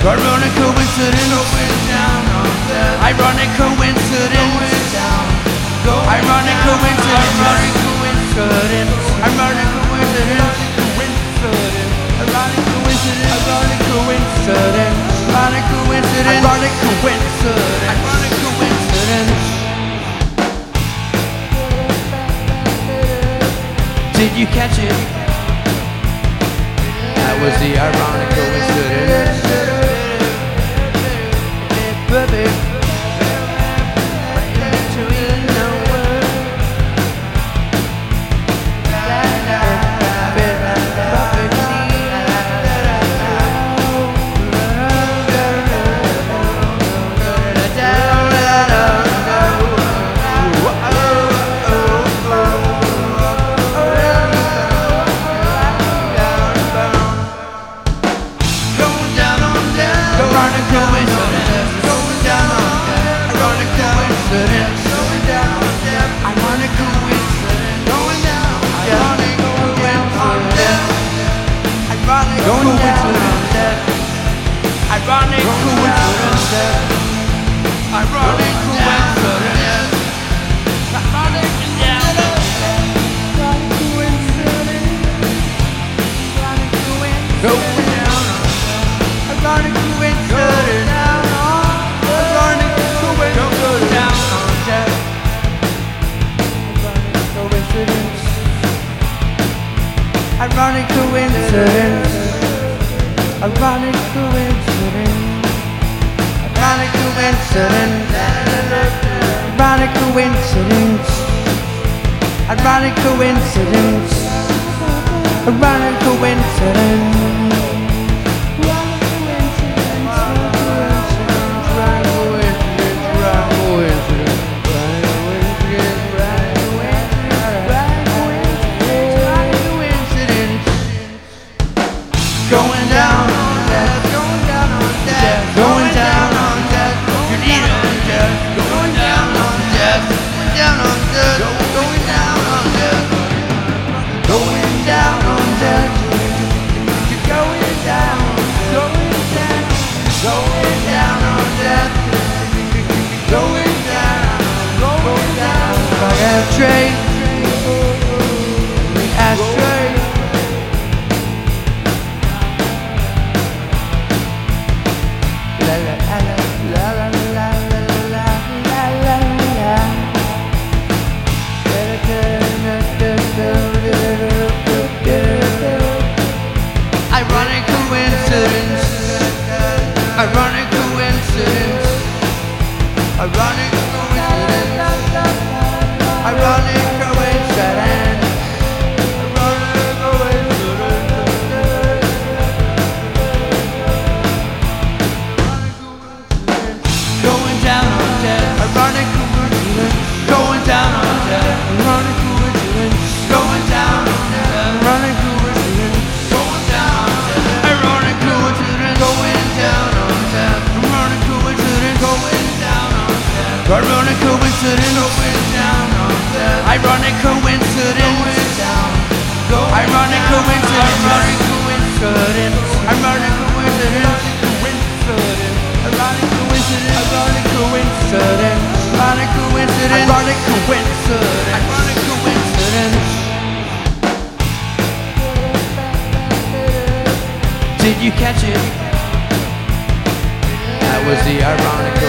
Ironic coincidence. Ironic coincidence. Ironic coincidence. Ironic coincidence. Ironic coincidence. Ironic coincidence. Ironic coincidence. Ironic coincidence. Ironic coincidence. Ironic coincidence. Did you catch it? That was the ironic coincidence. baby. ironic coincidence, ironic coincidence coincidence. Ironic coincidence. Ironic coincidence. Ironic coincidence. Ironic coincidence. Ironic coincidence. Ironic coincidence. Ironic coincidence. Ironic coincidence. Ironic coincidence. Ironic coincidence. Ironic coincidence. Ironic coincidence. Did you catch it? That was the ironic.